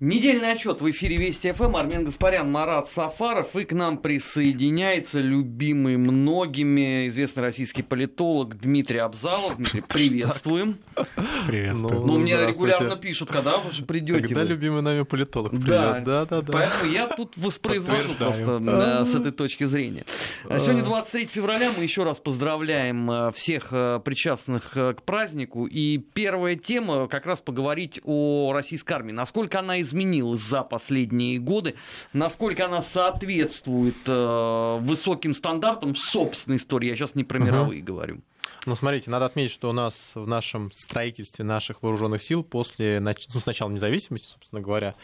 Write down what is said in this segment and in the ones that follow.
Недельный отчет в эфире Вести ФМ. Армен Гаспарян, Марат Сафаров. И к нам присоединяется любимый многими известный российский политолог Дмитрий Абзалов. Дмитрий, приветствуем. Приветствую. Ну, мне регулярно пишут, когда вы же придете. Когда любимый нами политолог придет. Да, да, да, да. Поэтому я тут воспроизвожу просто э, с этой точки зрения. А Сегодня 23 февраля. Мы еще раз поздравляем э, всех э, причастных э, к празднику. И первая тема как раз поговорить о российской армии. Насколько она изменилась за последние годы, насколько она соответствует э, высоким стандартам собственной истории. Я сейчас не про мировые говорю. Ну, смотрите, надо отметить, что у нас в нашем строительстве наших вооруженных сил после ну, с начала независимости, собственно говоря,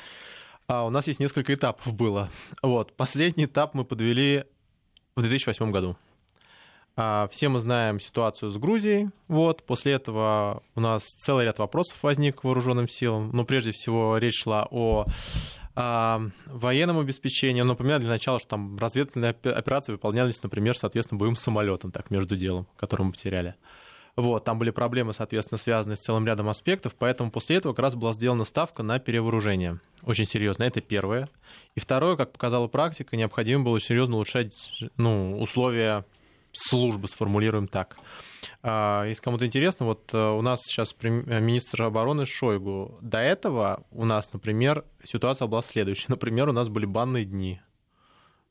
а, у нас есть несколько этапов было. Вот. Последний этап мы подвели в 2008 году. А, Все мы знаем ситуацию с Грузией. Вот. После этого у нас целый ряд вопросов возник к вооруженным силам. Но прежде всего речь шла о а, военном обеспечении. Ну, Например, для начала, что там разведывательные опе- операции выполнялись, например, соответственно, боевым самолетом, так, между делом, который мы потеряли. Вот, там были проблемы, соответственно, связанные с целым рядом аспектов, поэтому после этого как раз была сделана ставка на перевооружение. Очень серьезно, это первое. И второе, как показала практика, необходимо было серьезно улучшать ну, условия службы, сформулируем так. А, Если кому-то интересно, вот э, у нас сейчас э, министр обороны Шойгу. До этого у нас, например, ситуация была следующая. Например, у нас были банные дни.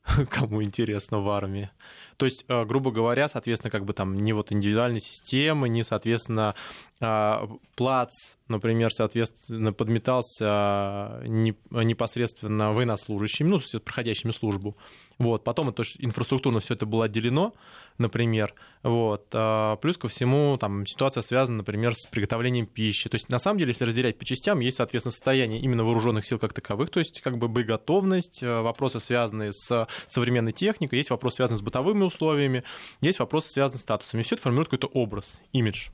Кому интересно в армии. То есть, э, грубо говоря, соответственно, как бы там не вот индивидуальной системы, не, соответственно, а, плац, например, соответственно, подметался не- непосредственно военнослужащими, ну, проходящими службу. Вот. Потом это инфраструктурно все это было отделено, например. Вот. А, Плюс ко всему, там, ситуация связана, например, с приготовлением пищи. То есть, на самом деле, если разделять по частям, есть, соответственно, состояние именно вооруженных сил как таковых, то есть, как бы боеготовность, э, вопросы, связанные с современной техникой, есть вопросы, связанные с бытовыми условиями, есть вопросы, связанные с статусами. Все это формирует какой-то образ, имидж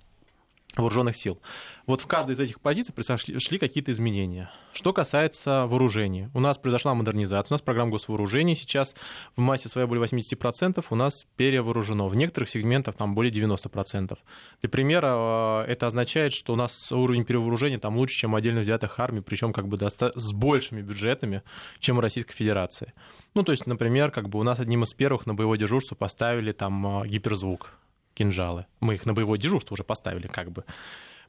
вооруженных сил. Вот в каждой из этих позиций произошли шли какие-то изменения. Что касается вооружения. У нас произошла модернизация, у нас программа госвооружения сейчас в массе своей более 80% у нас перевооружено. В некоторых сегментах там более 90%. Для примера, э, это означает, что у нас уровень перевооружения там лучше, чем у отдельно взятых армий, причем как бы с большими бюджетами, чем у Российской Федерации. Ну, то есть, например, как бы у нас одним из первых на боевое дежурство поставили там э, гиперзвук кинжалы. Мы их на боевое дежурство уже поставили, как бы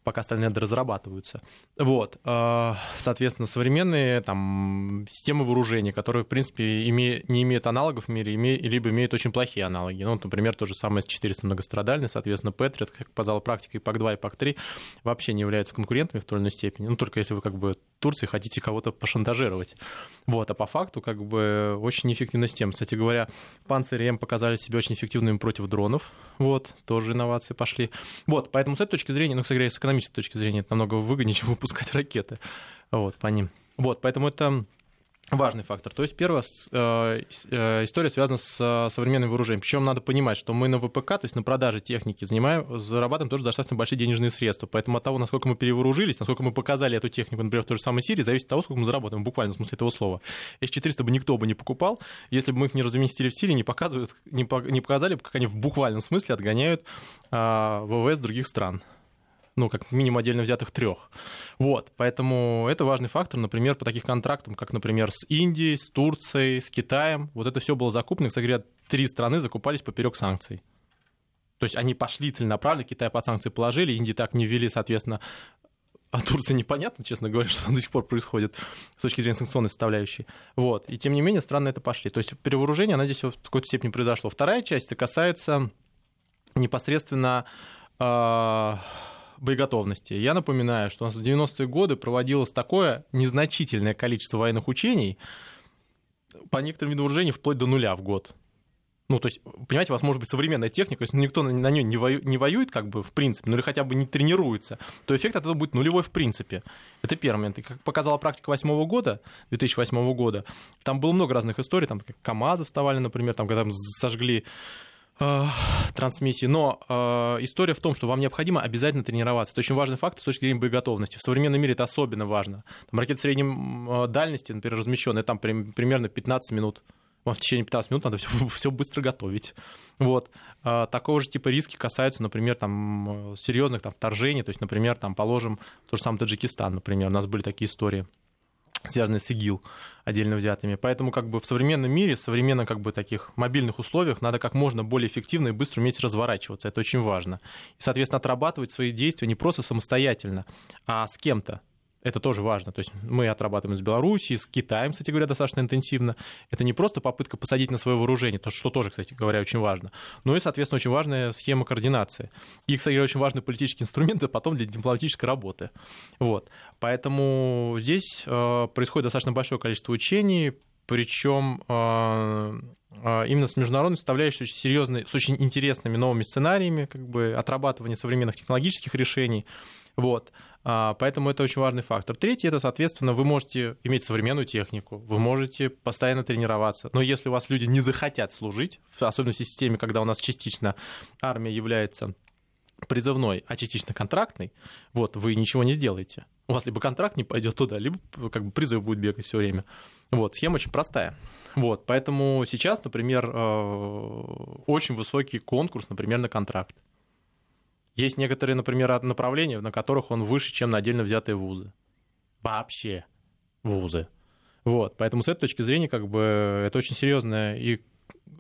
пока остальные разрабатываются. Вот. э, Соответственно, современные там, системы вооружения, которые, в принципе, име- не имеют аналогов в мире, име- либо имеют очень плохие аналоги. Ну, например, то же самое С-400 многострадальный, соответственно, Патриот, как показала практика, и ПАК-2, и ПАК-3 вообще не являются конкурентами в той или иной степени. Ну, только если вы как бы Турции хотите кого-то пошантажировать. Вот. А по факту как бы очень неэффективна система. Кстати говоря, Панцирь М показали себя очень эффективными против дронов. Вот. Тоже инновации пошли. Вот. Поэтому с этой точки зрения, ну, кстати говоря, с экономической точки зрения, это намного выгоднее, чем выпускать ракеты. Вот, по ним. Вот. Поэтому это важный фактор. То есть первая э, э, история связана с э, современным вооружением. Причем надо понимать, что мы на ВПК, то есть на продаже техники, занимаем, зарабатываем тоже достаточно большие денежные средства. Поэтому от того, насколько мы перевооружились, насколько мы показали эту технику, например, в той же самой Сирии, зависит от того, сколько мы заработаем, в буквальном смысле этого слова. С-400 бы никто бы не покупал, если бы мы их не разместили в Сирии, не, показывают, не, по- не показали бы, как они в буквальном смысле отгоняют а, ВВС других стран ну, как минимум отдельно взятых трех. Вот, поэтому это важный фактор, например, по таких контрактам, как, например, с Индией, с Турцией, с Китаем. Вот это все было закуплено, кстати говоря, три страны закупались поперек санкций. То есть они пошли целенаправленно, Китай под санкции положили, Индии так не ввели, соответственно, а Турции непонятно, честно говоря, что там до сих пор происходит с точки зрения санкционной составляющей. Вот. И тем не менее страны это пошли. То есть перевооружение, оно здесь в какой-то степени произошло. Вторая часть касается непосредственно э, боеготовности. Я напоминаю, что у нас в 90-е годы проводилось такое незначительное количество военных учений по некоторым видам вооружений вплоть до нуля в год. Ну, то есть, понимаете, у вас может быть современная техника, если никто на, на нее не, вою, не воюет, как бы, в принципе, ну или хотя бы не тренируется, то эффект от этого будет нулевой в принципе. Это первый момент. И как показала практика 2008 года, 2008 года, там было много разных историй, там КАМАЗы вставали, например, там, когда там сожгли трансмиссии. Но э, история в том, что вам необходимо обязательно тренироваться. Это очень важный фактор с точки зрения боеготовности. В современном мире это особенно важно. Там ракеты средней э, дальности, например, размещенные там при, примерно 15 минут вам в течение 15 минут надо все, все быстро готовить. Вот. А, такого же типа риски касаются, например, там, серьезных там, вторжений. То есть, например, там, положим, тот же самый Таджикистан, например, у нас были такие истории. Связанные с ИГИЛ отдельно взятыми. Поэтому как бы в современном мире, в современных как бы таких мобильных условиях надо как можно более эффективно и быстро уметь разворачиваться. Это очень важно. И, соответственно, отрабатывать свои действия не просто самостоятельно, а с кем-то. Это тоже важно. То есть мы отрабатываем с Белоруссией, с Китаем, кстати говоря, достаточно интенсивно. Это не просто попытка посадить на свое вооружение, то, что тоже, кстати говоря, очень важно, но и, соответственно, очень важная схема координации. И, кстати говоря, очень важный политический инструмент потом для дипломатической работы. Вот. Поэтому здесь э, происходит достаточно большое количество учений, причем э, э, именно с международной составляющей очень серьезной, с очень интересными новыми сценариями, как бы отрабатывание современных технологических решений. Вот. А, поэтому это очень важный фактор. Третий, это, соответственно, вы можете иметь современную технику, вы можете постоянно тренироваться. Но если у вас люди не захотят служить, особенно в системе, когда у нас частично армия является призывной, а частично контрактной, вот, вы ничего не сделаете. У вас либо контракт не пойдет туда, либо как бы призыв будет бегать все время. Вот, схема очень простая. Вот, поэтому сейчас, например, э, очень высокий конкурс, например, на контракт. Есть некоторые, например, направления, на которых он выше, чем на отдельно взятые вузы. Вообще вузы. Вот, поэтому с этой точки зрения, как бы, это очень серьезная и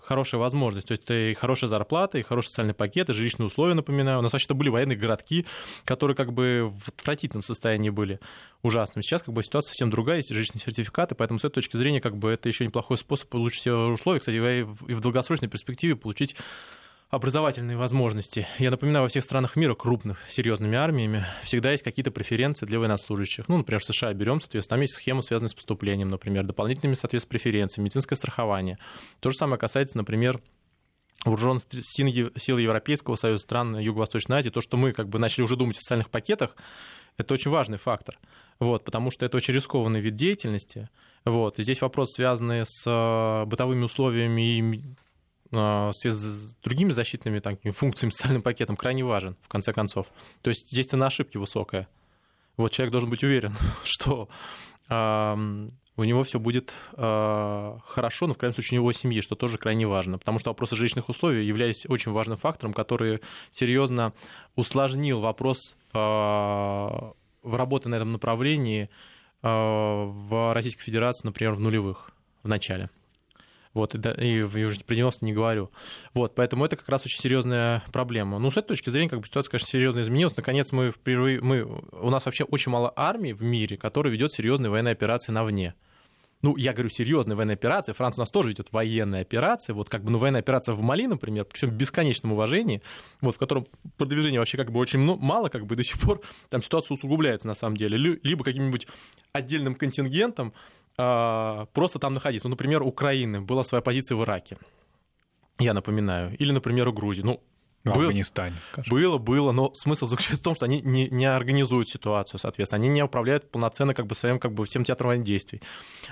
хорошая возможность. То есть это и хорошая зарплата, и хороший социальный пакет, и жилищные условия, напоминаю. У нас вообще-то были военные городки, которые как бы в отвратительном состоянии были ужасными. Сейчас как бы ситуация совсем другая, есть жилищные сертификаты, поэтому с этой точки зрения как бы это еще неплохой способ получить условия, кстати, и в долгосрочной перспективе получить образовательные возможности. Я напоминаю, во всех странах мира крупных, серьезными армиями всегда есть какие-то преференции для военнослужащих. Ну, например, в США берем, соответственно, там есть схема, связанная с поступлением, например, дополнительными, соответственно, преференциями, медицинское страхование. То же самое касается, например, вооруженных сил Европейского Союза, стран Юго-Восточной Азии, то, что мы как бы начали уже думать о социальных пакетах, это очень важный фактор, вот, потому что это очень рискованный вид деятельности. Вот, и здесь вопрос, связанный с э, бытовыми условиями и в связи с другими защитными там, функциями, социальным пакетом крайне важен, в конце концов. То есть здесь цена ошибки высокая. Вот человек должен быть уверен, что э, у него все будет э, хорошо, но в крайнем случае у него семьи, что тоже крайне важно. Потому что вопросы жилищных условий являлись очень важным фактором, который серьезно усложнил вопрос э, в работе на этом направлении в Российской Федерации, например, в нулевых в начале. Вот, и, уже про 90 не говорю. Вот, поэтому это как раз очень серьезная проблема. Ну, с этой точки зрения, как бы ситуация, конечно, серьезно изменилась. Наконец, мы впервые, мы, у нас вообще очень мало армий в мире, которые ведет серьезные военные операции на вне. Ну, я говорю, серьезные военные операции. Франция у нас тоже ведет военные операции. Вот как бы, ну, военная операция в Мали, например, причем в бесконечном уважении, вот в котором продвижения вообще как бы очень мало, как бы до сих пор там ситуация усугубляется на самом деле. Либо каким-нибудь отдельным контингентом, просто там находиться. Ну, например, Украины была своя позиция в Ираке, я напоминаю. Или, например, у Грузии. Ну, в был, Афганистане, скажем. Было, было, но смысл заключается в том, что они не, не организуют ситуацию, соответственно, они не управляют полноценно как бы своим как бы всем театром военных действий.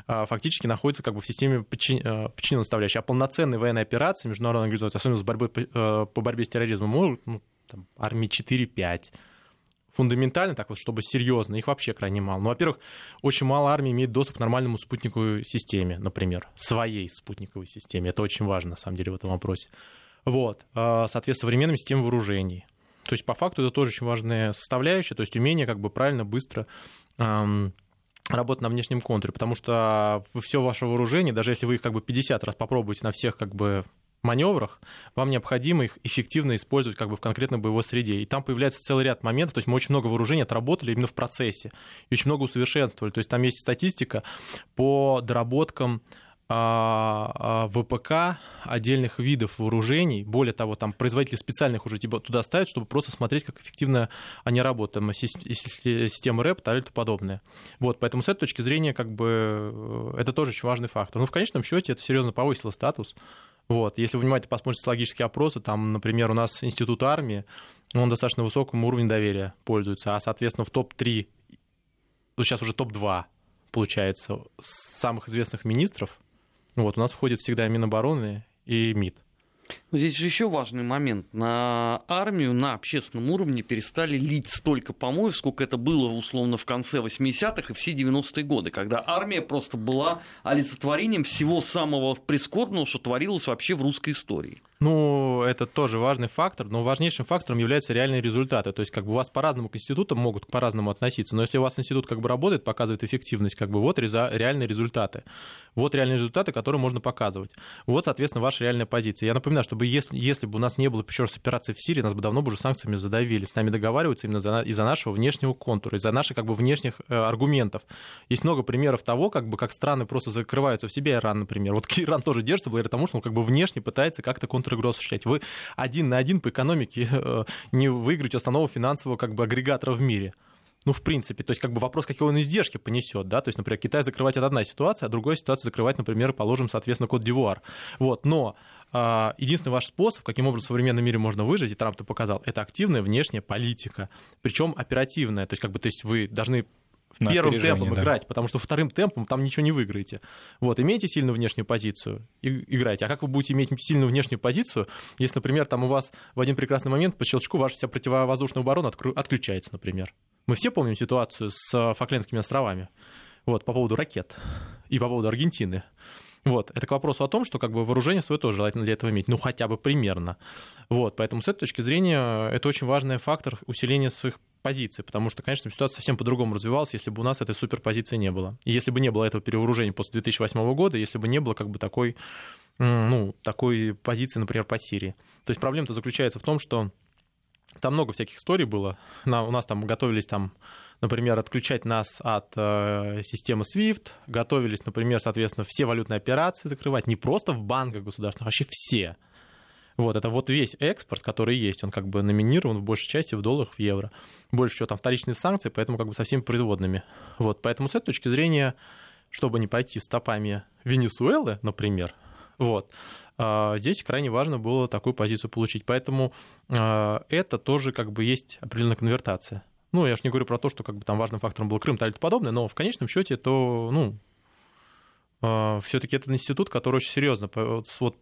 А, фактически находятся как бы в системе подчин, а, подчиненной составляющей. А полноценные военные операции международной организации, особенно с борьбой, по борьбе с терроризмом, могут ну, там, армии 4-5 фундаментально, так вот, чтобы серьезно, их вообще крайне мало. Ну, во-первых, очень мало армий имеет доступ к нормальному спутниковой системе, например, своей спутниковой системе. Это очень важно, на самом деле, в этом вопросе. Вот, а, соответственно, современным системам вооружений. То есть, по факту, это тоже очень важная составляющая, то есть умение как бы правильно, быстро эм, работать на внешнем контуре, потому что все ваше вооружение, даже если вы их как бы 50 раз попробуете на всех как бы маневрах, вам необходимо их эффективно использовать как бы в конкретной боевой среде. И там появляется целый ряд моментов, то есть мы очень много вооружений отработали именно в процессе, и очень много усовершенствовали. То есть там есть статистика по доработкам а, а, ВПК отдельных видов вооружений. Более того, там производители специальных уже типа туда ставят, чтобы просто смотреть, как эффективно они работают. Там, система РЭП и тому подобное. Вот, поэтому с этой точки зрения как бы э, это тоже очень важный фактор. Но в конечном счете это серьезно повысило статус вот. Если вы внимательно посмотрите социологические опросы, там, например, у нас Институт армии, он достаточно высокому уровню доверия пользуется, а, соответственно, в топ-3, ну, сейчас уже топ-2, получается, самых известных министров, вот, у нас входит всегда Минобороны и МИД. Здесь же еще важный момент. На армию на общественном уровне перестали лить столько помоев, сколько это было условно в конце 80-х и все 90-е годы, когда армия просто была олицетворением всего самого прискорбного, что творилось вообще в русской истории. Ну, это тоже важный фактор, но важнейшим фактором являются реальные результаты. То есть, как бы у вас по-разному к институтам могут по-разному относиться, но если у вас институт как бы работает, показывает эффективность, как бы вот реальные результаты. Вот реальные результаты, которые можно показывать. Вот, соответственно, ваша реальная позиция. Я напоминаю, чтобы если, если бы у нас не было еще раз операции в Сирии, нас бы давно бы уже санкциями задавили. С нами договариваются именно за, из-за нашего внешнего контура, из-за наших как бы внешних э, аргументов. Есть много примеров того, как бы как страны просто закрываются в себе, Иран, например. Вот Иран тоже держится благодаря тому, что он как бы внешне пытается как-то контр-игру осуществлять. Вы один на один по экономике э, не выиграете основного финансового как бы агрегатора в мире. Ну, в принципе, то есть как бы вопрос, какие он издержки понесет, да, то есть, например, Китай закрывать это одна ситуация, а другая ситуация закрывать, например, положим, соответственно, код Дивуар. Вот, но а, единственный ваш способ, каким образом в современном мире можно выжить, и Трамп это показал, это активная внешняя политика, причем оперативная, то есть как бы, то есть вы должны на первым темпом да. играть, потому что вторым темпом там ничего не выиграете. Вот, имейте сильную внешнюю позицию, и, играйте. А как вы будете иметь сильную внешнюю позицию, если, например, там у вас в один прекрасный момент по щелчку ваша вся противовоздушная оборона отключается, например. Мы все помним ситуацию с э, Факлендскими островами, вот, по поводу ракет и по поводу Аргентины. Вот. Это к вопросу о том, что как бы вооружение свое тоже желательно для этого иметь, ну хотя бы примерно. Вот. Поэтому с этой точки зрения это очень важный фактор усиления своих позиций, потому что, конечно, ситуация совсем по-другому развивалась, если бы у нас этой суперпозиции не было. И если бы не было этого перевооружения после 2008 года, если бы не было как бы такой, ну, такой позиции, например, по Сирии. То есть проблема-то заключается в том, что там много всяких историй было. У нас там готовились там например, отключать нас от э, системы SWIFT, готовились, например, соответственно, все валютные операции закрывать, не просто в банках государственных, а вообще все. Вот, это вот весь экспорт, который есть, он как бы номинирован в большей части в долларах, в евро. Больше всего там вторичные санкции, поэтому как бы со всеми производными. Вот, поэтому с этой точки зрения, чтобы не пойти стопами Венесуэлы, например, вот, здесь крайне важно было такую позицию получить. Поэтому э, это тоже как бы есть определенная конвертация. Ну, я же не говорю про то, что как бы там важным фактором был Крым и подобное, но в конечном счете это, ну, э, все-таки это институт, который очень серьезно, вот,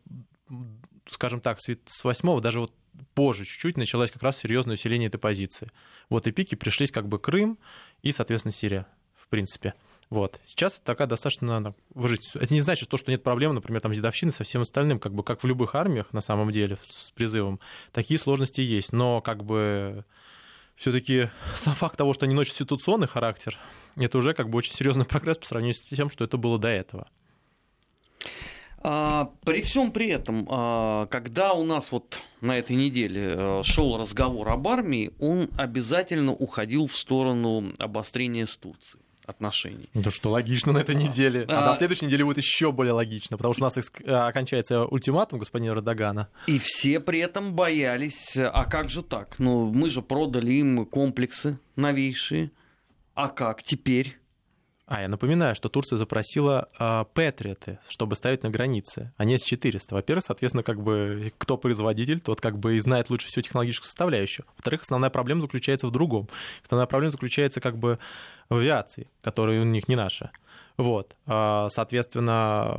скажем так, с восьмого, даже вот позже чуть-чуть началось как раз серьезное усиление этой позиции. Вот и пики пришлись как бы Крым и, соответственно, Сирия, в принципе. Вот. Сейчас такая достаточно выжить. Это не значит, что нет проблем, например, там, с дедовщиной, со всем остальным, как бы как в любых армиях, на самом деле, с призывом. Такие сложности есть, но как бы все-таки сам факт того, что они носят ситуационный характер, это уже как бы очень серьезный прогресс по сравнению с тем, что это было до этого. А, при всем при этом, а, когда у нас вот на этой неделе э, шел разговор об армии, он обязательно уходил в сторону обострения с Турцией отношений. Да что логично на этой неделе. А, а на следующей неделе будет еще более логично, потому что у нас э, окончается ультиматум господина Эрдогана. И все при этом боялись, а как же так? Ну, мы же продали им комплексы новейшие. А как теперь? А, я напоминаю, что Турция запросила э, Патриоты, чтобы ставить на границе, а не С-400. Во-первых, соответственно, как бы кто производитель, тот как бы и знает лучше всю технологическую составляющую. Во-вторых, основная проблема заключается в другом. Основная проблема заключается как бы в авиации, которая у них не наша. Вот, а, соответственно,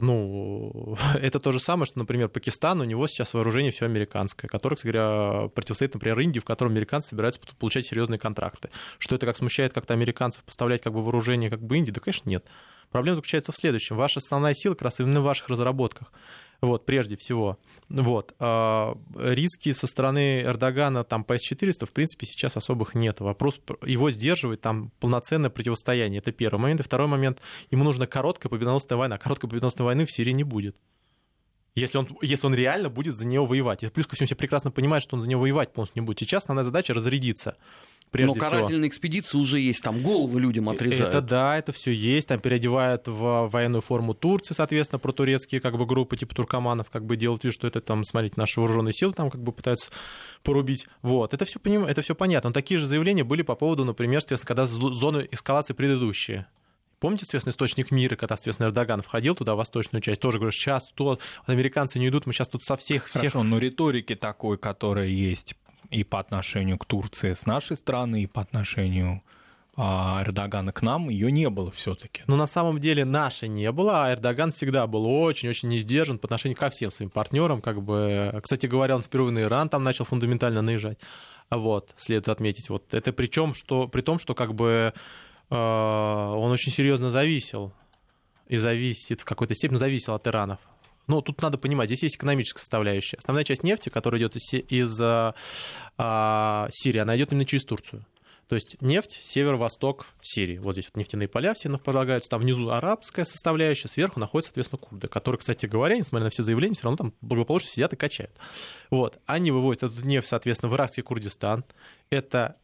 ну, это то же самое, что, например, Пакистан, у него сейчас вооружение все американское, которое, кстати говоря, противостоит, например, Индии, в котором американцы собираются получать серьезные контракты. Что это как смущает как-то американцев поставлять как бы вооружение как бы Индии? Да, конечно, нет. Проблема заключается в следующем. Ваша основная сила как раз именно в ваших разработках вот, прежде всего. Вот. А риски со стороны Эрдогана там по С-400, в принципе, сейчас особых нет. Вопрос, его сдерживает там полноценное противостояние. Это первый момент. И второй момент, ему нужна короткая победоносная война. Короткой победоносной войны в Сирии не будет. Если он, если он реально будет за нее воевать. И плюс ко всему все прекрасно понимают, что он за нее воевать полностью не будет. Сейчас основная задача разрядиться прежде Но карательные всего. экспедиции уже есть, там головы людям отрезают. Это да, это все есть, там переодевают в военную форму Турции, соответственно, про турецкие как бы группы типа туркоманов, как бы делают вид, что это там, смотрите, наши вооруженные силы там как бы пытаются порубить. Вот, это все, поним... это все понятно. Но такие же заявления были по поводу, например, когда зоны эскалации предыдущие. Помните, соответственно, источник мира, когда, соответственно, Эрдоган входил туда, в восточную часть, тоже говорит, сейчас то, американцы не идут, мы сейчас тут со всех... всех... Хорошо, но риторики такой, которая есть и по отношению к Турции с нашей стороны, и по отношению а Эрдогана к нам, ее не было все-таки. Но на самом деле нашей не было, а Эрдоган всегда был очень-очень не сдержан по отношению ко всем своим партнерам. Как бы, кстати говоря, он впервые на Иран там начал фундаментально наезжать. Вот, следует отметить. Вот это причем, что, при том, что как бы э, он очень серьезно зависел и зависит в какой-то степени, зависел от Иранов. Ну, тут надо понимать, здесь есть экономическая составляющая. Основная часть нефти, которая идет из, из э, э, Сирии, она идет именно через Турцию. То есть нефть, северо-восток Сирии. Вот здесь вот нефтяные поля все располагаются. Там внизу арабская составляющая, сверху находятся, соответственно, курды, которые, кстати говоря, несмотря на все заявления, все равно там благополучно сидят и качают. Вот. Они вывозят эту нефть, соответственно, в иракский Курдистан. Это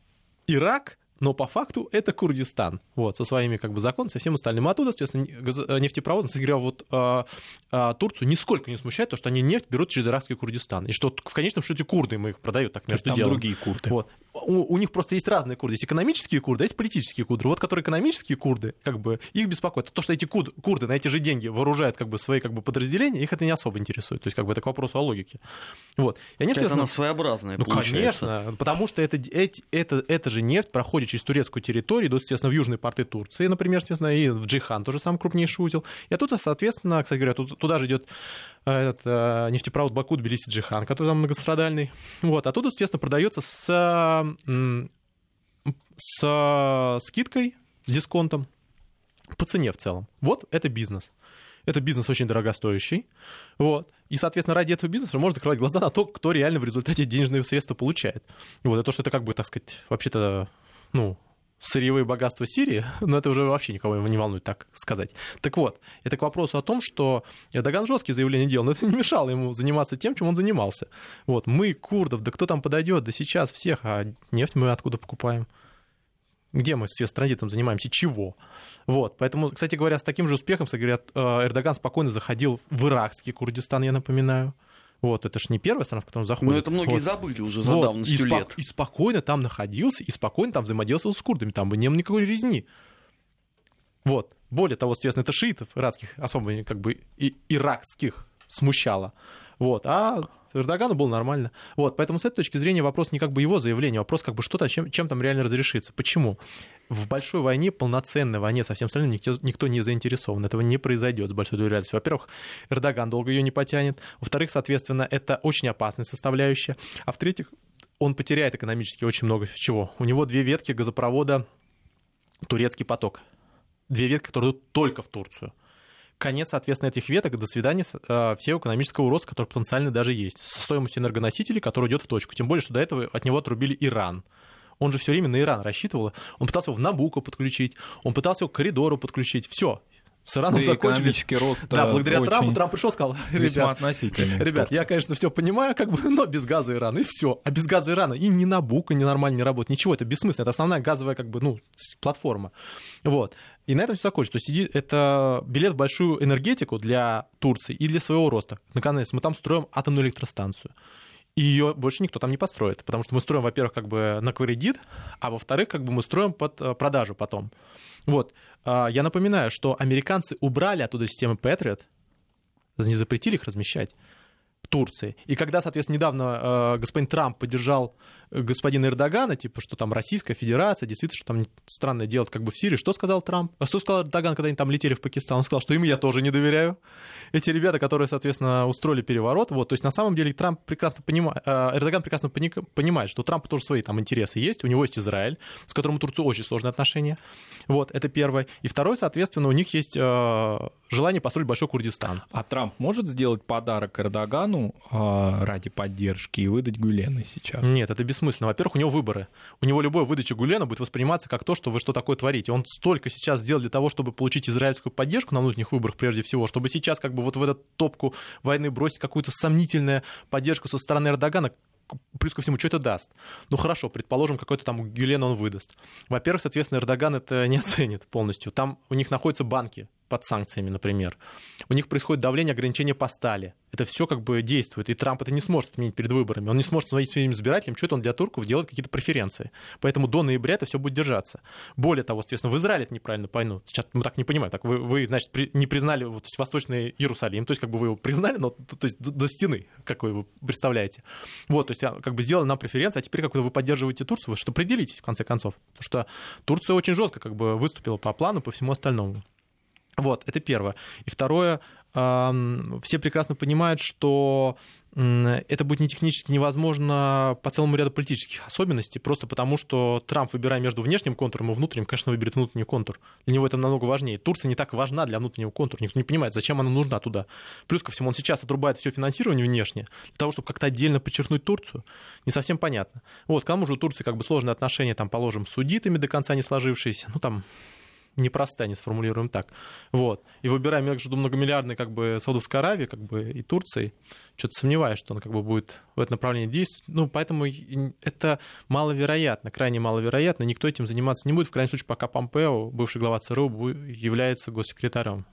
Ирак, но по факту это Курдистан, вот, со своими как бы законами, со всем остальным. А оттуда, соответственно, э, нефтепроводом, кстати говоря, вот а, а, Турцию нисколько не смущает то, что они нефть берут через иракский Курдистан, и что в конечном счете курды им их продают так между делом. другие курды. Вот. У, у них просто есть разные курды. Есть экономические курды, а есть политические курды. Вот которые экономические курды, как бы, их беспокоит. То, что эти курды, курды на эти же деньги вооружают как бы, свои как бы, подразделения, их это не особо интересует. То есть, как бы, это к вопросу о логике. Вот. И они, это она своеобразная, Ну, получается. конечно, потому что это, эти, это, это же нефть проходит через турецкую территорию, идут, естественно, в южные порты Турции, например, естественно, и в Джихан тоже самый крупнейший узел. И оттуда, соответственно, кстати говоря, туда же идет э, этот, э, нефтепровод Баку, Тбилиси, Джихан, который там многострадальный. Вот, оттуда, естественно, продается с, с скидкой, с дисконтом по цене в целом. Вот это бизнес. Это бизнес очень дорогостоящий. Вот. И, соответственно, ради этого бизнеса можно закрывать глаза на то, кто реально в результате денежные средства получает. Вот. И то, что это как бы, так сказать, вообще-то, ну, сырьевые богатства Сирии, но это уже вообще никого не волнует, так сказать. Так вот, это к вопросу о том, что Эрдоган жесткие заявления делал, но это не мешало ему заниматься тем, чем он занимался. Вот, мы, курдов, да кто там подойдет, да сейчас всех, а нефть мы откуда покупаем? Где мы с транзитом занимаемся? Чего? Вот, поэтому, кстати говоря, с таким же успехом, кстати говоря, э, Эрдоган спокойно заходил в иракский Курдистан, я напоминаю. Вот, это же не первая страна, в которую он заходит. Ну, это многие вот. забыли уже за вот. давностью и лет. И спокойно там находился, и спокойно там взаимодействовал с курдами. Там бы не было никакой резни. Вот. Более того, соответственно, это шиитов иракских, особо как бы и иракских смущало. Вот. А Эрдогану было нормально. Вот, поэтому с этой точки зрения вопрос не как бы его заявление, вопрос как бы что-то, чем, чем там реально разрешится. Почему? В большой войне, полноценной войне со всем остальным никто, никто не заинтересован. Этого не произойдет с большой вероятностью. Во-первых, Эрдоган долго ее не потянет. Во-вторых, соответственно, это очень опасная составляющая. А в-третьих, он потеряет экономически очень много чего. У него две ветки газопровода «Турецкий поток». Две ветки, которые идут только в Турцию конец, соответственно, этих веток, до свидания э, всего экономического роста, который потенциально даже есть, со стоимостью энергоносителей, который идет в точку. Тем более, что до этого от него отрубили Иран. Он же все время на Иран рассчитывал. Он пытался его в Набуку подключить, он пытался его к коридору подключить. Все, с Ираном да закончили. рост Да, благодаря очень... Трампу. Трамп пришел сказал, ребят, ребят, я, конечно, все понимаю, как бы, но без газа Ирана, и все. А без газа Ирана и ни Набука, ни нормально не работает. Ничего, это бессмысленно. Это основная газовая, как бы, ну, платформа. Вот. И на этом все закончится. То есть это билет в большую энергетику для Турции и для своего роста. Наконец, мы там строим атомную электростанцию. И ее больше никто там не построит, потому что мы строим, во-первых, как бы на кредит, а во-вторых, как бы мы строим под э, продажу потом. Вот. А, я напоминаю, что американцы убрали оттуда системы Patriot, не запретили их размещать. Турции. И когда, соответственно, недавно э, господин Трамп поддержал господина Эрдогана, типа, что там Российская Федерация, действительно, что там странное делать как бы в Сирии, что сказал Трамп? А что сказал Эрдоган, когда они там летели в Пакистан? Он сказал, что им я тоже не доверяю. Эти ребята, которые, соответственно, устроили переворот, вот, то есть на самом деле Трамп прекрасно понимает, э, Эрдоган прекрасно понимает, что у Трампа тоже свои там интересы есть, у него есть Израиль, с которым у Турции очень сложные отношения, вот, это первое. И второе, соответственно, у них есть э, желание построить большой Курдистан. А Трамп может сделать подарок Эрдогану э, ради поддержки и выдать Гюлена сейчас? Нет, это бессмысленно. Во-первых, у него выборы. У него любая выдача Гулена будет восприниматься как то, что вы что такое творите. Он столько сейчас сделал для того, чтобы получить израильскую поддержку на внутренних выборах прежде всего, чтобы сейчас как бы вот в эту топку войны бросить какую-то сомнительную поддержку со стороны Эрдогана, плюс ко всему, что это даст? Ну хорошо, предположим, какой-то там Гюлен он выдаст. Во-первых, соответственно, Эрдоган это не оценит полностью. Там у них находятся банки под санкциями, например. У них происходит давление, ограничение по стали. Это все как бы действует. И Трамп это не сможет отменить перед выборами. Он не сможет своим своим избирателям, что-то он для турков делает какие-то преференции. Поэтому до ноября это все будет держаться. Более того, соответственно, в Израиле это неправильно поймут. Сейчас мы так не понимаем. Так вы, вы значит, при, не признали вот, то есть, Восточный Иерусалим, то есть как бы вы его признали, но то есть до, до стены, как вы его представляете. Вот, то есть а, как бы сделали нам преференции, а теперь как вы поддерживаете Турцию, вы что определитесь в конце концов. Потому что Турция очень жестко как бы выступила по плану, по всему остальному. Вот, это первое. И второе, все прекрасно понимают, что это будет не технически невозможно по целому ряду политических особенностей, просто потому что Трамп, выбирая между внешним контуром и внутренним, конечно, выберет внутренний контур. Для него это намного важнее. Турция не так важна для внутреннего контура, никто не понимает, зачем она нужна туда. Плюс ко всему, он сейчас отрубает все финансирование внешнее, для того, чтобы как-то отдельно подчеркнуть Турцию, не совсем понятно. Вот, к тому же у Турции как бы сложные отношения, там, положим, с судитами до конца не сложившиеся, ну, там, непростая, не сформулируем так. Вот. И выбираем между многомиллиардной как бы Саудовской Аравией как бы, и Турцией, что-то сомневаюсь, что он как бы будет в этом направлении действовать. Ну, поэтому это маловероятно, крайне маловероятно. Никто этим заниматься не будет. В крайнем случае, пока Помпео, бывший глава ЦРУ, является госсекретарем.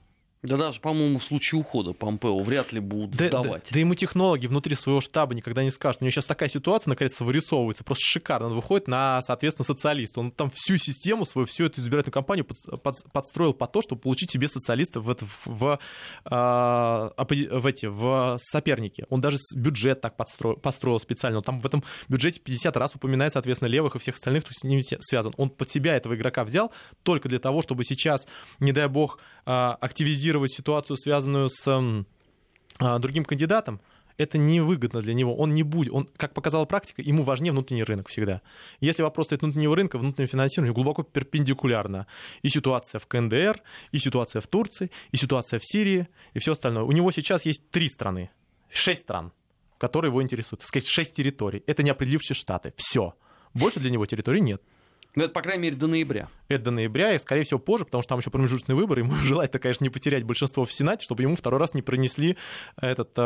Да даже, по-моему, в случае ухода Помпео вряд ли будут да, сдавать. Да, да ему технологи внутри своего штаба никогда не скажут. У него сейчас такая ситуация, наконец, вырисовывается, просто шикарно. Он выходит на, соответственно, социалиста. Он там всю систему свою, всю эту избирательную кампанию под, под, подстроил по то, чтобы получить себе социалистов в, в, в, а, в, эти, в соперники. Он даже бюджет так подстроил, построил специально. Там в этом бюджете 50 раз упоминает, соответственно, левых и всех остальных, кто с ними связан. Он под себя этого игрока взял только для того, чтобы сейчас, не дай бог, активизировать анализировать ситуацию, связанную с а, другим кандидатом, это невыгодно для него. Он не будет, он, как показала практика, ему важнее внутренний рынок всегда. Если вопрос стоит внутреннего рынка, внутреннее финансирование глубоко перпендикулярно. И ситуация в КНДР, и ситуация в Турции, и ситуация в Сирии, и все остальное. У него сейчас есть три страны, шесть стран, которые его интересуют. Сказать, шесть территорий. Это не определившие штаты. Все. Больше для него территорий нет. Ну, это, по крайней мере, до ноября. Это до ноября, и, скорее всего, позже, потому что там еще промежуточные выборы. Ему желательно, конечно, не потерять большинство в Сенате, чтобы ему второй раз не пронесли этот э,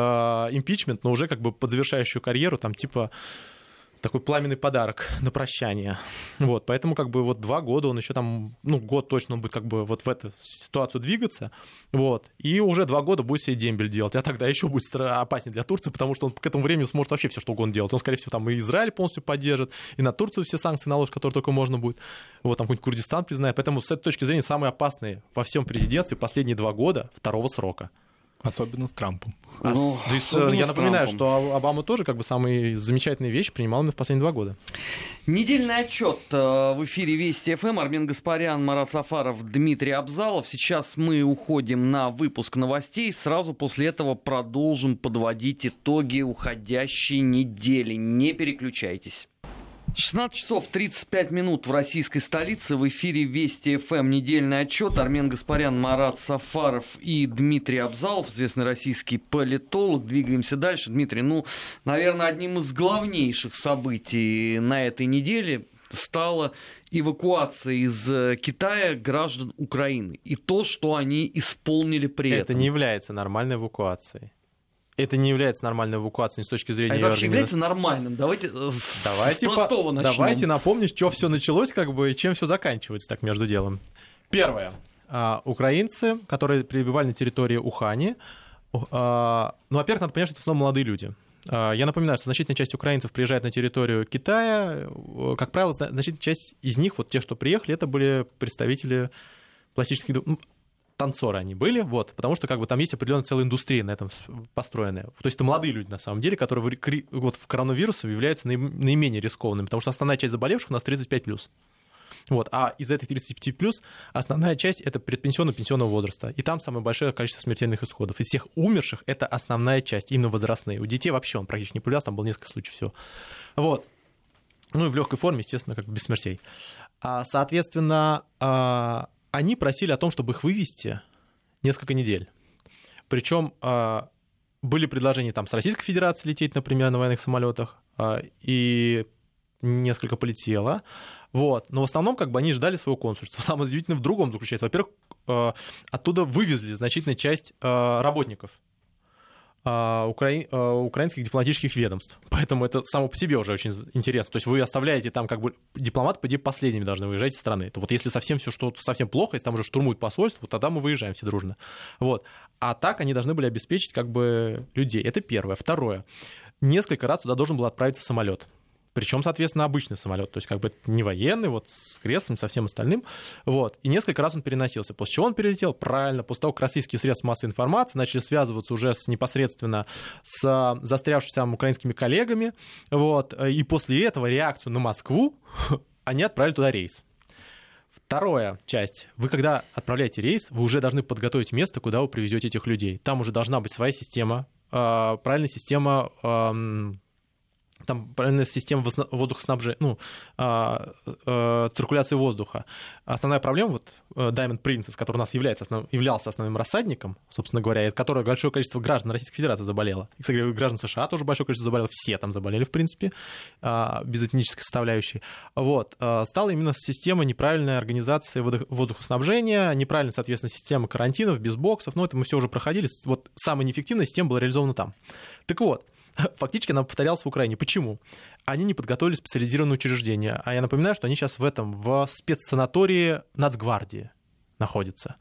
импичмент, но уже как бы под завершающую карьеру, там, типа, такой пламенный подарок на прощание. Вот, поэтому как бы вот два года он еще там, ну, год точно он будет как бы вот в эту ситуацию двигаться, вот, и уже два года будет себе дембель делать, а тогда еще будет опаснее для Турции, потому что он к этому времени сможет вообще все что угодно делать. Он, скорее всего, там и Израиль полностью поддержит, и на Турцию все санкции наложит, которые только можно будет. Вот, там какой-нибудь Курдистан признает. Поэтому с этой точки зрения самые опасные во всем президентстве последние два года второго срока. Особенно с Трампом. А ну, то есть, я напоминаю, что Обама тоже как бы самые замечательные вещи принимал именно в последние два года. Недельный отчет э, в эфире Вести ФМ. Армен Гаспарян, Марат Сафаров, Дмитрий Абзалов. Сейчас мы уходим на выпуск новостей. Сразу после этого продолжим подводить итоги уходящей недели. Не переключайтесь. 16 часов 35 минут в российской столице. В эфире Вести ФМ недельный отчет. Армен Гаспарян, Марат Сафаров и Дмитрий Абзалов, известный российский политолог. Двигаемся дальше. Дмитрий, ну, наверное, одним из главнейших событий на этой неделе стала эвакуация из э, Китая граждан Украины. И то, что они исполнили при Это этом. Это не является нормальной эвакуацией это не является нормальной эвакуацией с точки зрения... А это вообще является нормальным? Давайте, э, давайте с простого по... начнем. Давайте напомним, что все началось, как бы, и чем все заканчивается так между делом. Первое. А, украинцы, которые прибывали на территории Ухани, а, ну, во-первых, надо понять, что это в основном молодые люди. А, я напоминаю, что значительная часть украинцев приезжает на территорию Китая. Как правило, значительная часть из них, вот те, что приехали, это были представители пластических танцоры они были, вот, потому что как бы там есть определенная целая индустрия на этом построенная. То есть это молодые люди, на самом деле, которые вот в коронавирусе являются наименее рискованными, потому что основная часть заболевших у нас 35+. Вот, а из этой 35 плюс основная часть это предпенсионного пенсионного возраста. И там самое большое количество смертельных исходов. Из всех умерших это основная часть, именно возрастные. У детей вообще он практически не появлялся, там было несколько случаев всего. Вот. Ну и в легкой форме, естественно, как без смертей. А, соответственно, а, они просили о том, чтобы их вывести несколько недель. Причем а, были предложения там с Российской Федерации лететь, например, на военных самолетах, а, и несколько полетело. Вот. Но в основном как бы они ждали своего консульства. Самое удивительное в другом заключается. Во-первых, а, оттуда вывезли значительную часть работников а, укра... а, украинских дипломатических ведомств. Поэтому это само по себе уже очень интересно. То есть вы оставляете там как бы дипломаты, по последними должны выезжать из страны. Это вот если совсем все что совсем плохо, если там уже штурмуют посольство, вот тогда мы выезжаем все дружно. Вот. А так они должны были обеспечить как бы людей. Это первое. Второе. Несколько раз туда должен был отправиться самолет. Причем, соответственно, обычный самолет, то есть как бы не военный, вот с креслом, со всем остальным. Вот. И несколько раз он переносился. После чего он перелетел? Правильно. После того, как российские средства массовой информации начали связываться уже с, непосредственно с а, застрявшими там украинскими коллегами. Вот. И после этого реакцию на Москву они отправили туда рейс. Вторая часть. Вы когда отправляете рейс, вы уже должны подготовить место, куда вы привезете этих людей. Там уже должна быть своя система, а, правильная система там правильная система воздухоснабжения, ну, а, а, циркуляции воздуха. Основная проблема, вот э, Diamond Princess, который у нас является основ, являлся основным рассадником, собственно говоря, которое большое количество граждан Российской Федерации заболело. И, кстати, граждан США тоже большое количество заболело, все там заболели, в принципе, а, без этнической составляющей. Вот. Стала именно система неправильной организации воздухоснабжения, неправильная, соответственно, система карантинов, без боксов, ну, это мы все уже проходили. Вот самая неэффективная система была реализована там. Так вот, фактически она повторялась в Украине. Почему? Они не подготовили специализированные учреждения. А я напоминаю, что они сейчас в этом, в спецсанатории Нацгвардии находятся.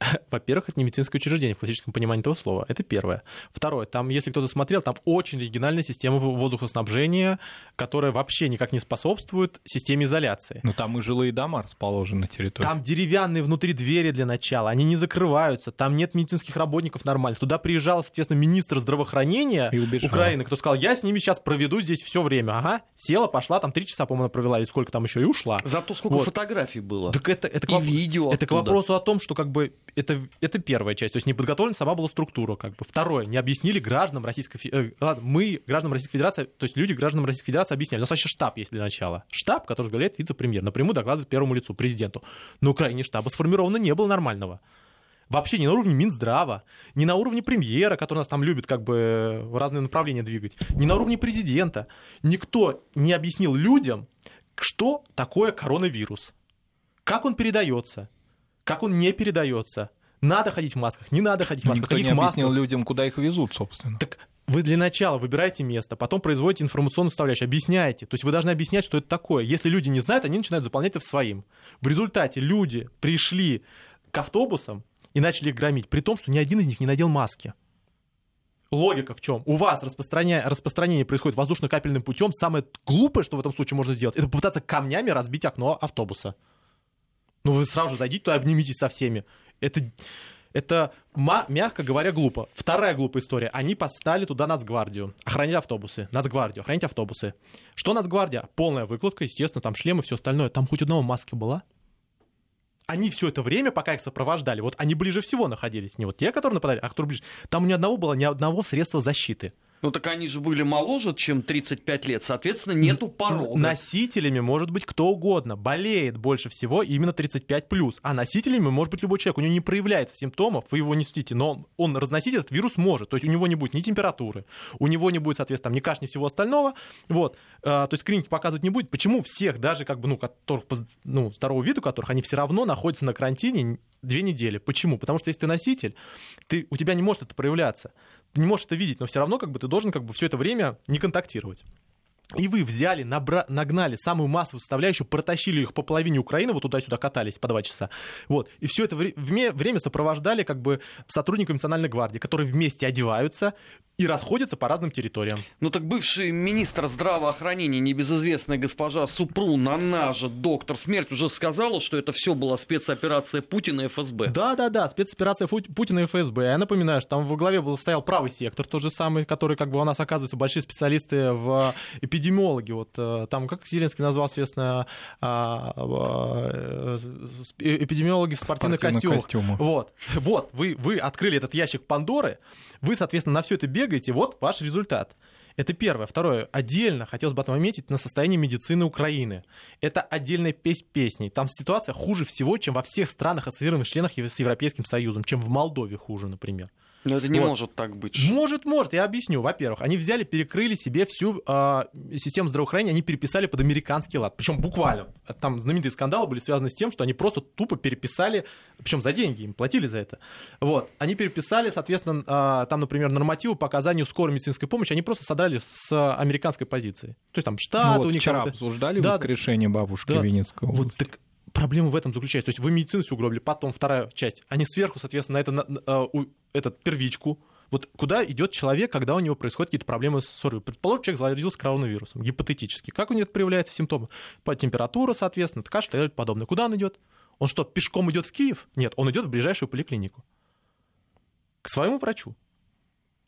Во-первых, это не медицинское учреждение в классическом понимании этого слова. Это первое. Второе, там, если кто-то смотрел, там очень оригинальная система воздухоснабжения, которая вообще никак не способствует системе изоляции. Но там и жилые дома расположены на территории. Там деревянные внутри двери для начала, они не закрываются, там нет медицинских работников нормальных. Туда приезжал, соответственно, министр здравоохранения Украины, кто сказал, я с ними сейчас проведу здесь все время. Ага, села, пошла, там три часа, по-моему, провела, или сколько там еще, и ушла. Зато сколько вот. фотографий было. Так это, это, и к, видео это к вопросу о том, что как бы это, это первая часть, то есть не подготовлена сама была структура, как бы. Второе, не объяснили гражданам Российской Федерации, э, мы, гражданам Российской Федерации, то есть люди гражданам Российской Федерации объясняли. У нас вообще штаб есть для начала. Штаб, который возглавляет вице-премьер, напрямую докладывает первому лицу, президенту. На Украине штаба сформировано не было нормального. Вообще не на уровне Минздрава, не на уровне премьера, который нас там любит как бы в разные направления двигать, не на уровне президента. Никто не объяснил людям, что такое коронавирус, как он передается, как он не передается. Надо ходить в масках, не надо ходить в масках. Никто не объяснил масках. людям, куда их везут, собственно. Так вы для начала выбираете место, потом производите информационную составляющую, объясняете. То есть вы должны объяснять, что это такое. Если люди не знают, они начинают заполнять это своим. В результате люди пришли к автобусам и начали их громить, при том, что ни один из них не надел маски. Логика в чем? У вас распространение, распространение происходит воздушно-капельным путем. Самое глупое, что в этом случае можно сделать, это попытаться камнями разбить окно автобуса. Ну, вы сразу же зайдите туда, обнимитесь со всеми. Это, это мягко говоря, глупо. Вторая глупая история. Они поставили туда Нацгвардию. Охранять автобусы. Нацгвардию. Охранять автобусы. Что Нацгвардия? Полная выкладка, естественно, там шлемы, все остальное. Там хоть одного маски была? Они все это время, пока их сопровождали, вот они ближе всего находились. Не вот те, которые нападали, а которые ближе. Там ни одного было, ни одного средства защиты. Ну так они же были моложе, чем 35 лет, соответственно, нету порога. Носителями может быть кто угодно. Болеет больше всего именно 35 плюс. А носителями может быть любой человек. У него не проявляется симптомов, вы его не судите, но он разносить этот вирус может. То есть у него не будет ни температуры, у него не будет, соответственно, ни кашни, ни всего остального. Вот. А, то есть клиники показывать не будет. Почему всех, даже как бы, ну, которых, ну, второго вида, которых они все равно находятся на карантине две недели? Почему? Потому что если ты носитель, ты, у тебя не может это проявляться ты не можешь это видеть, но все равно как бы ты должен как бы все это время не контактировать. И вы взяли, набра... нагнали самую массовую составляющую, протащили их по половине Украины, вот туда-сюда катались по два часа. Вот. И все это время сопровождали как бы сотрудников Национальной гвардии, которые вместе одеваются, и расходятся по разным территориям. Ну так бывший министр здравоохранения, небезызвестная госпожа Супрун, она же доктор смерть, уже сказала, что это все была спецоперация Путина и ФСБ. Да-да-да, спецоперация Путина и ФСБ. Я напоминаю, что там во главе был, стоял правый сектор, тот же самый, который как бы у нас оказывается большие специалисты в эпидемиологи. Вот э, там, как Зеленский назвал, соответственно, а, э, эпидемиологи в спортивных, спортивных костюмах. Вот, вот, вы, вы открыли этот ящик Пандоры, вы, соответственно, на все это бегаете, вот ваш результат. Это первое. Второе. Отдельно хотелось бы отметить на состояние медицины Украины. Это отдельная песнь песней. Там ситуация хуже всего, чем во всех странах, ассоциированных членах с Европейским Союзом, чем в Молдове хуже, например. Но это не Вот. может так быть. Может, может, я объясню. Во-первых, они взяли, перекрыли себе всю э, систему здравоохранения, они переписали под американский лад. Причем буквально. Там знаменитые скандалы были связаны с тем, что они просто тупо переписали, причем за деньги, им платили за это. Вот. Они переписали, соответственно, э, там, например, нормативы по оказанию скорой медицинской помощи, они просто содрали с американской позиции. То есть там Ну штаты вот у них вчера обсуждали Да, воскрешение бабушки да. Винницкого. Вот так проблема в этом заключается. То есть вы медицину всю угробили, потом вторая часть. Они сверху, соответственно, на это, на- на- а, у- этот первичку. Вот куда идет человек, когда у него происходят какие-то проблемы с ссорой? Предположим, человек заразился коронавирусом, гипотетически. Как у него это проявляется симптомы? По температура, соответственно, кашель и так подобное. Куда он идет? Он что, пешком идет в Киев? Нет, он идет в ближайшую поликлинику. К своему врачу.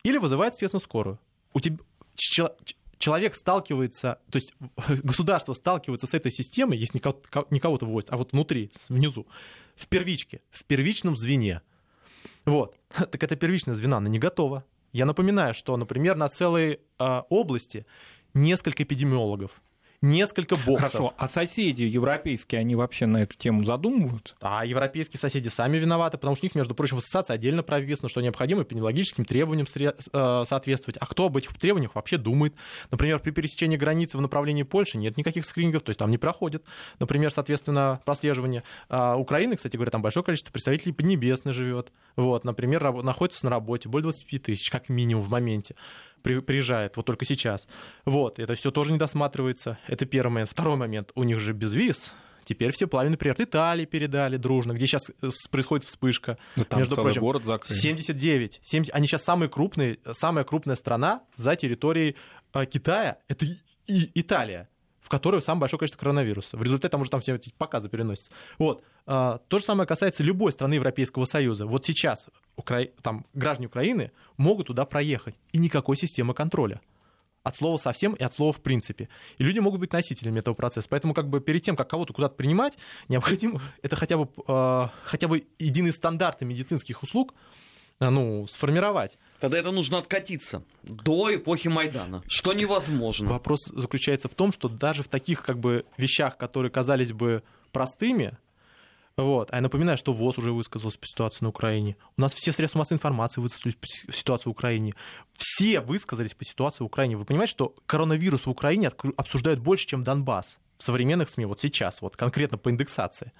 Или вызывает, естественно, скорую. У тебя человек сталкивается, то есть государство сталкивается с этой системой, если не ко- ко- не кого-то вводит, а вот внутри, внизу, в первичке, в первичном звене. Вот. Так это первичное звено, оно не готово. Я напоминаю, что, например, на целой а, области несколько эпидемиологов, несколько боксов. Хорошо, а соседи европейские, они вообще на эту тему задумываются? А европейские соседи сами виноваты, потому что у них, между прочим, в ассоциации отдельно прописано, что необходимо эпидемиологическим требованиям э, соответствовать. А кто об этих требованиях вообще думает? Например, при пересечении границы в направлении Польши нет никаких скринингов, то есть там не проходит, например, соответственно, прослеживание. А Украины, кстати говоря, там большое количество представителей Поднебесной живет. Вот, например, находится на работе, более 25 тысяч, как минимум в моменте при- приезжает, вот только сейчас. Вот, это все тоже не досматривается. Это первый момент. Второй момент, у них же без виз. Теперь все плавины приорит Италии передали дружно, где сейчас происходит вспышка. Да там Между целый прочим, город закрыли. 79. 70, они сейчас самые крупные, самая крупная страна за территорией э, Китая. Это и- Италия, которой самое большое количество коронавируса. В результате там уже там все эти показы переносятся. Вот. А, То же самое касается любой страны Европейского Союза. Вот сейчас Укра... там, граждане Украины могут туда проехать, и никакой системы контроля. От слова совсем и от слова в принципе. И люди могут быть носителями этого процесса. Поэтому как бы перед тем, как кого-то куда-то принимать, необходимо это хотя бы, э, хотя бы единые стандарты медицинских услуг ну, сформировать. Тогда это нужно откатиться до эпохи Майдана, что невозможно. Вопрос заключается в том, что даже в таких как бы вещах, которые казались бы простыми, вот, а я напоминаю, что ВОЗ уже высказался по ситуации на Украине. У нас все средства массовой информации высказались по си- ситуации в Украине. Все высказались по ситуации в Украине. Вы понимаете, что коронавирус в Украине обсуждают больше, чем Донбасс в современных СМИ, вот сейчас, вот конкретно по индексации.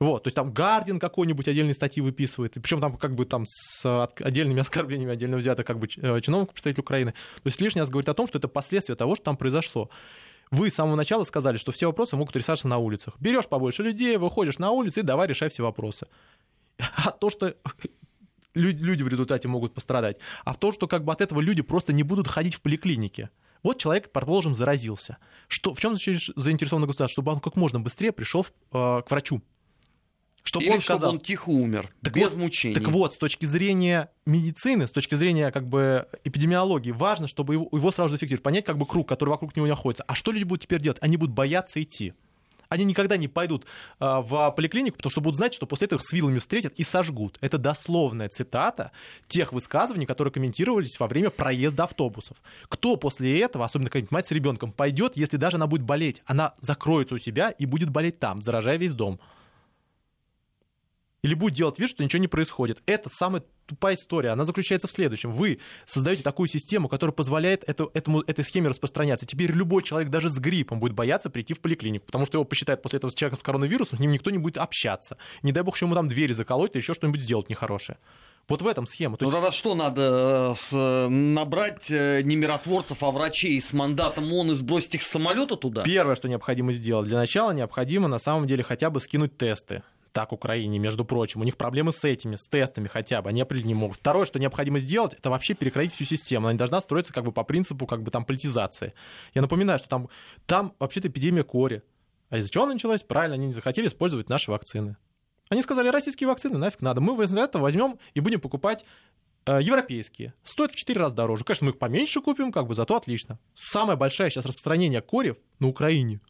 Вот, то есть там Гардин какой-нибудь отдельные статьи выписывает, причем там как бы там с от- отдельными оскорблениями отдельно взято как бы э, чиновник, представитель Украины. То есть лишний раз говорит о том, что это последствия того, что там произошло. Вы с самого начала сказали, что все вопросы могут решаться на улицах. Берешь побольше людей, выходишь на улицы и давай решай все вопросы. А то, что лю- люди в результате могут пострадать, а в то, что как бы от этого люди просто не будут ходить в поликлинике. Вот человек, предположим, заразился. Что, в чем заинтересовано государство? Чтобы он как можно быстрее пришел э, к врачу. Чтобы Или он чтобы сказал, он тихо умер, Так без вот- мучений. так вот, с точки зрения медицины, с точки зрения как бы эпидемиологии, важно, чтобы его, его сразу зафиксировать, понять как бы круг, который вокруг него находится. А что люди будут теперь делать? Они будут бояться идти. Они никогда не пойдут а, в поликлинику, потому что будут знать, что после этого с вилами встретят и сожгут. Это дословная цитата тех высказываний, которые комментировались во время проезда автобусов. Кто после этого, особенно какая-нибудь мать с ребенком, пойдет, если даже она будет болеть? Она закроется у себя и будет болеть там, заражая весь дом или будет делать вид, что ничего не происходит. Это самая тупая история. Она заключается в следующем. Вы создаете такую систему, которая позволяет эту, этому, этой схеме распространяться. Теперь любой человек даже с гриппом будет бояться прийти в поликлинику, потому что его посчитает после этого человека с коронавирусом, с ним никто не будет общаться. Не дай бог, что ему там двери заколоть или еще что-нибудь сделать нехорошее. Вот в этом схема. То Ну есть, тогда что надо э, с- набрать э, не миротворцев, а врачей с мандатом ООН и сбросить их с самолета туда? Первое, что необходимо сделать, для начала необходимо на самом деле хотя бы скинуть тесты. Так, Украине, между прочим. У них проблемы с этими, с тестами хотя бы, они определить не могут. Второе, что необходимо сделать, это вообще перекроить всю систему. Она не должна строиться как бы по принципу как бы там политизации. Я напоминаю, что там, там вообще-то эпидемия кори. А из-за чего она началась? Правильно, они не захотели использовать наши вакцины. Они сказали, российские вакцины нафиг надо. Мы из этого возьмем и будем покупать э, европейские. Стоят в 4 раза дороже. Конечно, мы их поменьше купим, как бы, зато отлично. Самое большое сейчас распространение кори на Украине.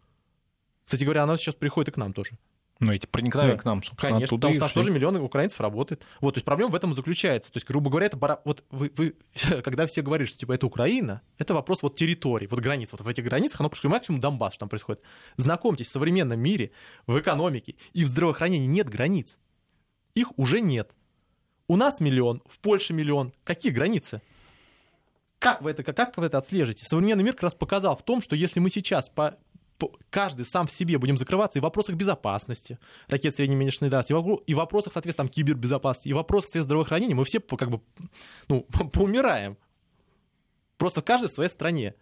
Кстати говоря, она сейчас приходит и к нам тоже. Ну, эти проникновения Да. к нам, собственно, Конечно, оттуда потому что у нас тоже миллионы украинцев работает. Вот, то есть проблема в этом и заключается. То есть, грубо говоря, это бара... вот вы, вы, когда все говорят, что типа это Украина, это вопрос вот территории, вот границ. Вот в этих границах оно пошли максимум Донбасс, что там происходит. Знакомьтесь, в современном мире, в экономике и в здравоохранении нет границ. Их уже нет. У нас миллион, в Польше миллион. Какие границы? Как вы это, как вы это отслежите? Современный мир как раз показал в том, что если мы сейчас по, каждый сам в себе будем закрываться и в вопросах безопасности, ракет средней меньшей дальности, и, в, вопросах, соответственно, там, кибербезопасности, и в вопросах соответственно, здравоохранения, мы все как бы ну, поумираем. Просто каждый в своей стране.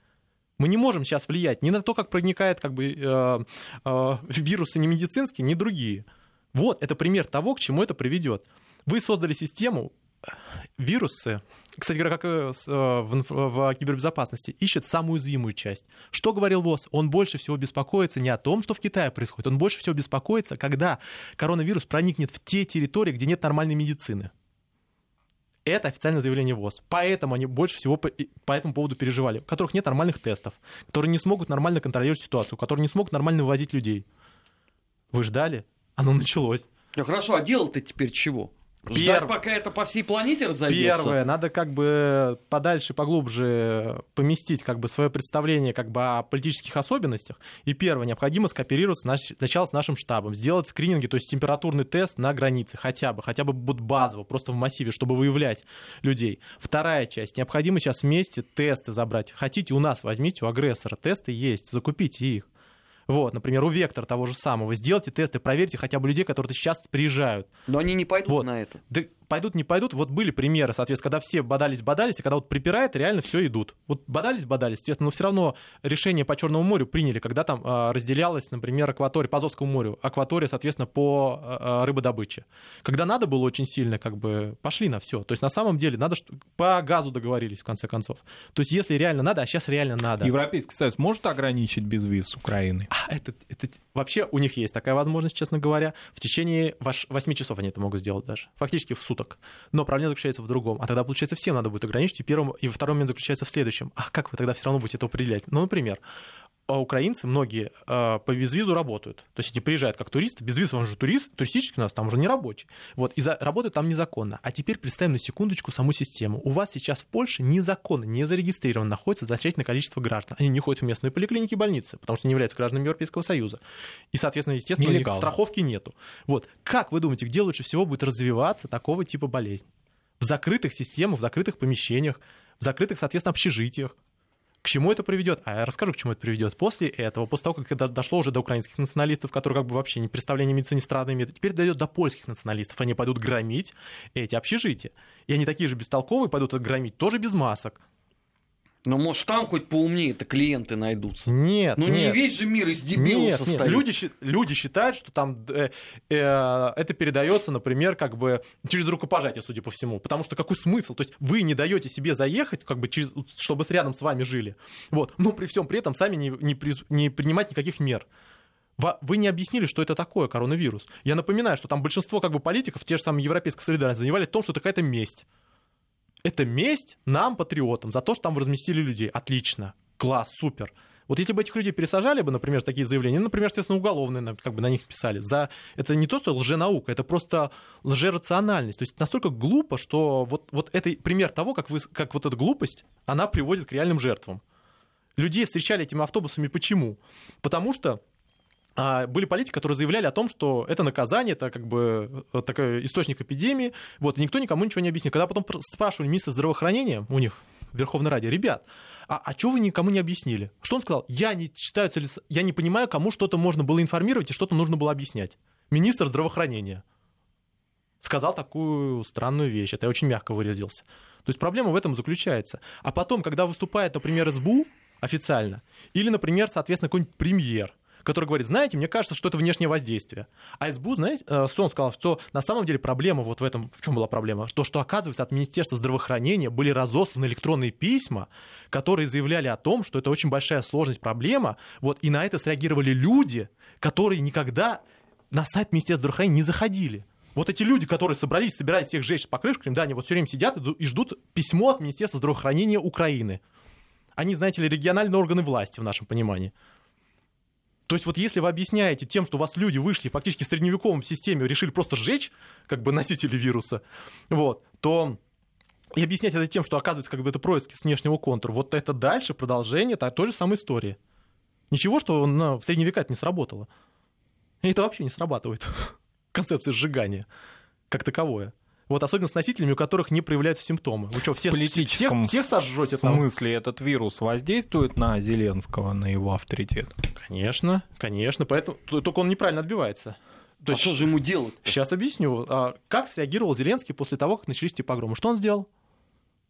Мы не можем сейчас влиять ни на то, как проникает как бы, э, э, вирусы не медицинские, ни другие. Вот, это пример того, к чему это приведет. Вы создали систему, вирусы, кстати говоря, как э, в, в кибербезопасности, ищет самую уязвимую часть. Что говорил ВОЗ? Он больше всего беспокоится не о том, что в Китае происходит, он больше всего беспокоится, когда коронавирус проникнет в те территории, где нет нормальной медицины. Это официальное заявление ВОЗ. Поэтому они больше всего по этому поводу переживали. У которых нет нормальных тестов, которые не смогут нормально контролировать ситуацию, которые не смогут нормально вывозить людей. Вы ждали? Оно началось. Ну хорошо, а дело-то теперь чего? Ждать, Перв... пока это по всей планете разойдется? Первое, надо как бы подальше, поглубже поместить как бы свое представление как бы о политических особенностях. И первое, необходимо скооперироваться сначала с нашим штабом, сделать скрининги, то есть температурный тест на границе хотя бы, хотя бы базово, просто в массиве, чтобы выявлять людей. Вторая часть, необходимо сейчас вместе тесты забрать. Хотите у нас, возьмите у агрессора, тесты есть, закупите их. Вот, например, у Вектора того же самого. Сделайте тесты, проверьте хотя бы людей, которые сейчас приезжают. Но они не пойдут вот. на это. Да пойдут, не пойдут. Вот были примеры, соответственно, когда все бодались-бодались, и когда вот припирает, реально все идут. Вот бодались-бодались, естественно, но все равно решение по Черному морю приняли, когда там э, разделялась, например, акватория, по Азовскому морю, акватория, соответственно, по э, рыбодобыче. Когда надо было очень сильно, как бы, пошли на все. То есть на самом деле надо, по газу договорились, в конце концов. То есть если реально надо, а сейчас реально надо. Европейский Союз может ограничить безвиз с Украины? А, это, это, вообще у них есть такая возможность, честно говоря. В течение 8 часов они это могут сделать даже. Фактически в суток. Но проблема заключается в другом. А тогда, получается, всем надо будет ограничить. И, первым, и второй момент заключается в следующем. А как вы тогда все равно будете это определять? Ну, например, украинцы многие э, по безвизу работают. То есть они приезжают как туристы, без виза он же турист, туристический у нас там уже не рабочий. Вот, и за, работают там незаконно. А теперь представим на секундочку саму систему. У вас сейчас в Польше незаконно, не зарегистрировано находится значительное количество граждан. Они не ходят в местные поликлиники и больницы, потому что не являются гражданами Европейского Союза. И, соответственно, естественно, у них страховки нету. Вот, как вы думаете, где лучше всего будет развиваться такого типа болезнь? В закрытых системах, в закрытых помещениях, в закрытых, соответственно, общежитиях. К чему это приведет? А я расскажу, к чему это приведет. После этого, после того, как это дошло уже до украинских националистов, которые как бы вообще не представление медицины страны имеют, теперь дойдет до польских националистов. Они пойдут громить эти общежития. И они такие же бестолковые пойдут громить, тоже без масок. Ну, может, там хоть поумнее-то клиенты найдутся. Нет, Ну, не весь же мир из дебилов нет, состоит. Нет. Люди, люди считают, что там э, э, это передается, например, как бы через рукопожатие, судя по всему. Потому что какой смысл? То есть вы не даете себе заехать, как бы через, чтобы рядом с вами жили. Вот. Но при всем при этом сами не, не, не принимать никаких мер. Вы не объяснили, что это такое коронавирус. Я напоминаю, что там большинство как бы политиков, те же самые европейские солидарности, занимали в том, что это какая-то месть. Это месть нам, патриотам, за то, что там разместили людей. Отлично. Класс, супер. Вот если бы этих людей пересажали бы, например, такие заявления, ну, например, естественно, уголовные, как бы на них писали, за... это не то, что лженаука, это просто лжерациональность. То есть настолько глупо, что вот, вот это пример того, как, вы, как вот эта глупость, она приводит к реальным жертвам. Людей встречали этими автобусами почему? Потому что были политики, которые заявляли о том, что это наказание, это как бы э, такой источник эпидемии, вот, никто никому ничего не объяснил. Когда потом спрашивали министра здравоохранения у них в Верховной Раде, ребят, а, а что вы никому не объяснили? Что он сказал? Я не считаю я не понимаю, кому что-то можно было информировать и что-то нужно было объяснять. Министр здравоохранения сказал такую странную вещь, это я очень мягко выразился. То есть проблема в этом заключается. А потом, когда выступает, например, СБУ официально, или, например, соответственно, какой-нибудь премьер, который говорит, знаете, мне кажется, что это внешнее воздействие. А СБУ, знаете, э, Сон сказал, что на самом деле проблема вот в этом, в чем была проблема? То, что, оказывается, от Министерства здравоохранения были разосланы электронные письма, которые заявляли о том, что это очень большая сложность, проблема, вот, и на это среагировали люди, которые никогда на сайт Министерства здравоохранения не заходили. Вот эти люди, которые собрались, собирались всех жечь с покрышками, да, они вот все время сидят и ждут письмо от Министерства здравоохранения Украины. Они, знаете ли, региональные органы власти в нашем понимании. То есть вот если вы объясняете тем, что у вас люди вышли фактически в средневековом системе, решили просто сжечь как бы носители вируса, вот, то и объяснять это тем, что оказывается как бы это происки с внешнего контура, вот это дальше продолжение той же самой истории. Ничего, что на, в средние века это не сработало. И это вообще не срабатывает. Концепция сжигания как таковое. Вот особенно с носителями, у которых не проявляются симптомы. Вы что, все, в политическом всех, всех сожжете в там? смысле этот вирус воздействует на Зеленского, на его авторитет? Конечно, конечно, поэтому только он неправильно отбивается. То а есть, что же ему делать? Сейчас объясню. А, как среагировал Зеленский после того, как начались эти погромы? Что он сделал?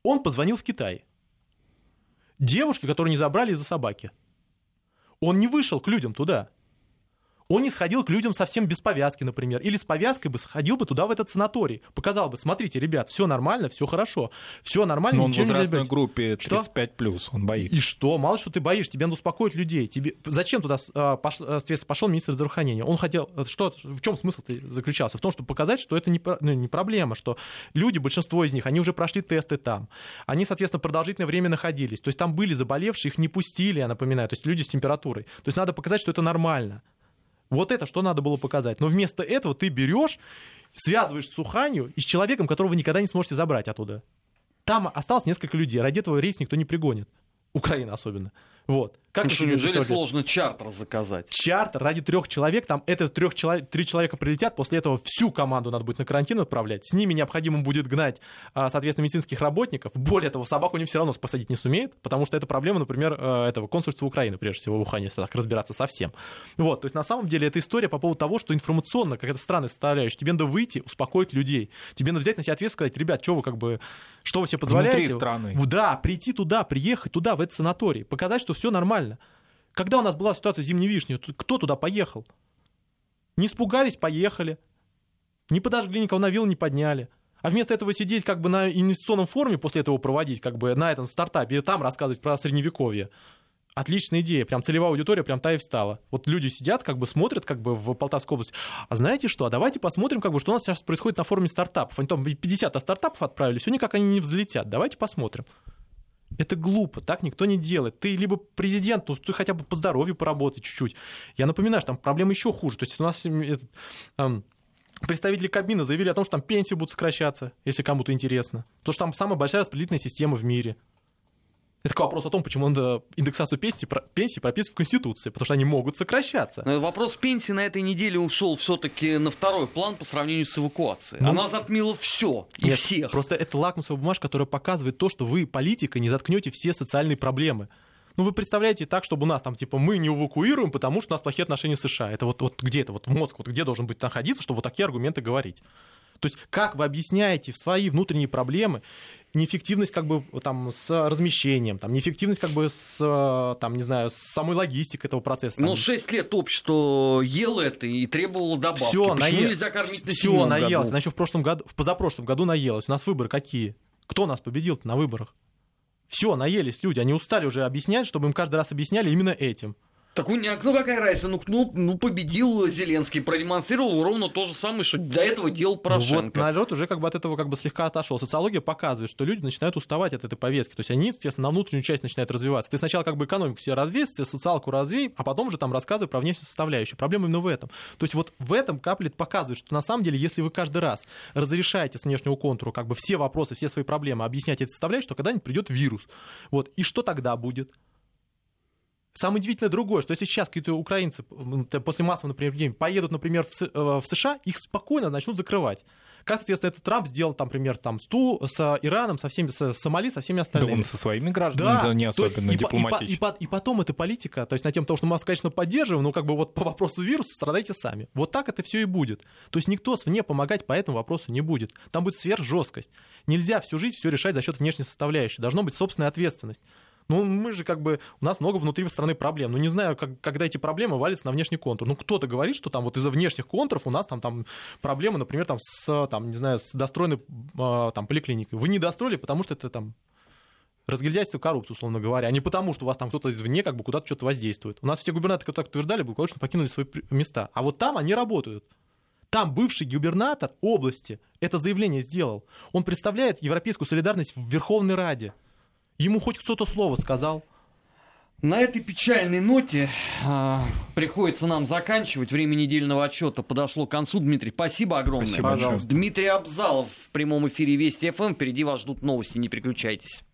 Он позвонил в Китай. Девушке, которую не забрали из-за собаки. Он не вышел к людям туда. Он не сходил к людям совсем без повязки, например, или с повязкой бы сходил бы туда, в этот санаторий. Показал бы, смотрите, ребят, все нормально, все хорошо, все нормально, Но он в возрастной группе 35+, плюс, он боится. И что? Мало что ты боишься, тебе надо успокоить людей. Тебе... Зачем туда а, пош... пошел министр здравоохранения? Он хотел... Что... В чем смысл заключался? В том, чтобы показать, что это не, ну, не проблема, что люди, большинство из них, они уже прошли тесты там. Они, соответственно, продолжительное время находились. То есть там были заболевшие, их не пустили, я напоминаю, то есть люди с температурой. То есть надо показать, что это нормально. Вот это что надо было показать. Но вместо этого ты берешь, связываешь с Суханью и с человеком, которого вы никогда не сможете забрать оттуда. Там осталось несколько людей. Ради этого рейс никто не пригонит. Украина особенно. Вот. Как ну неужели сложно чартер заказать? Чартер ради трех человек, там это трех человек, три человека прилетят, после этого всю команду надо будет на карантин отправлять. С ними необходимо будет гнать, а, соответственно, медицинских работников. Более того, собаку они все равно посадить не сумеют, потому что это проблема, например, э, этого консульства Украины, прежде всего, в Ухане, если так разбираться совсем. Вот, то есть на самом деле это история по поводу того, что информационно, как это странная составляющая, тебе надо выйти, успокоить людей. Тебе надо взять на себя ответственность, сказать, ребят, что вы как бы, что вы себе позволяете? Внутри страны. Да, прийти туда, приехать туда, в этот санаторий, показать, что все нормально. Когда у нас была ситуация зимней вишни, кто туда поехал? Не испугались, поехали. Не подожгли никого на вилл, не подняли. А вместо этого сидеть как бы на инвестиционном форуме, после этого проводить как бы на этом стартапе и там рассказывать про средневековье. Отличная идея, прям целевая аудитория прям та и встала. Вот люди сидят, как бы смотрят как бы в Полтавской области. А знаете что, а давайте посмотрим, как бы, что у нас сейчас происходит на форуме стартапов. Они там 50 стартапов отправили, все никак они не взлетят. Давайте посмотрим. Это глупо, так никто не делает. Ты либо президент, ну ты хотя бы по здоровью поработай чуть-чуть. Я напоминаю, что там проблема еще хуже. То есть у нас этот, эм, представители Кабмина заявили о том, что там пенсии будут сокращаться, если кому-то интересно. Потому что там самая большая распределительная система в мире. Это вопрос о том, почему надо индексацию пенсии, пенсии прописывать в Конституции, потому что они могут сокращаться. Но вопрос пенсии на этой неделе ушел все-таки на второй план по сравнению с эвакуацией. Ну, Она затмила все и нет, всех. Просто это лакмусовая бумажка, которая показывает то, что вы, политика, не заткнете все социальные проблемы. Ну, вы представляете так, чтобы у нас там, типа, мы не эвакуируем, потому что у нас плохие отношения с США. Это вот, вот где это, вот мозг, вот где должен быть находиться, чтобы вот такие аргументы говорить. То есть как вы объясняете свои внутренние проблемы неэффективность как бы там с размещением, там неэффективность как бы с, там, не знаю, с самой логистикой этого процесса. Там... Ну, 6 лет общество ело это и требовало добавки. Все, Почему наел... нельзя кормить на Все наелось. Значит, в прошлом году, в позапрошлом году наелось. У нас выборы какие? Кто нас победил на выборах? Все, наелись люди. Они устали уже объяснять, чтобы им каждый раз объясняли именно этим. Так у них, ну какая разница, ну, ну, ну победил Зеленский, продемонстрировал ровно то же самое, что до этого делал Порошенко. Ну, вот народ уже как бы от этого как бы слегка отошел. Социология показывает, что люди начинают уставать от этой повестки. То есть они, естественно, на внутреннюю часть начинают развиваться. Ты сначала как бы экономику себе развей, социалку развей, а потом же там рассказывай про внешнюю составляющую. Проблема именно в этом. То есть вот в этом каплет показывает, что на самом деле, если вы каждый раз разрешаете с внешнего контура как бы все вопросы, все свои проблемы, объясняете эти составляющие, то когда-нибудь придет вирус. Вот. И что тогда будет? Самое удивительное другое, что если сейчас какие-то украинцы после массового, например, поедут, например, в э, США, их спокойно начнут закрывать. Как, соответственно, этот Трамп сделал, там, например, там, с, Ту, с Ираном, со всеми, с Сомали, со всеми остальными. Да он со своими гражданами да, не особенно есть, дипломатичен. И, и, и, и потом эта политика, то есть на тем, что мы вас, конечно, поддерживаем, но как бы вот по вопросу вируса страдайте сами. Вот так это все и будет. То есть никто свне помогать по этому вопросу не будет. Там будет сверхжесткость. Нельзя всю жизнь все решать за счет внешней составляющей. Должна быть собственная ответственность. Ну, мы же как бы, у нас много внутри страны проблем. Ну, не знаю, как, когда эти проблемы валятся на внешний контур. Ну, кто-то говорит, что там вот из-за внешних контуров у нас там, там проблемы, например, там с, там, не знаю, с достроенной а, там поликлиникой. Вы не достроили, потому что это там разгильдяйство, коррупцию, условно говоря, а не потому, что у вас там кто-то извне как бы куда-то что-то воздействует. У нас все губернаторы, которые так утверждали, благополучно покинули свои места. А вот там они работают. Там бывший губернатор области это заявление сделал. Он представляет европейскую солидарность в Верховной Раде. Ему хоть кто-то слово сказал. На этой печальной ноте э, приходится нам заканчивать. Время недельного отчета подошло к концу. Дмитрий, спасибо огромное. Спасибо, Пожалуйста. Дмитрий Абзалов в прямом эфире Вести ФМ. Впереди вас ждут новости, не переключайтесь.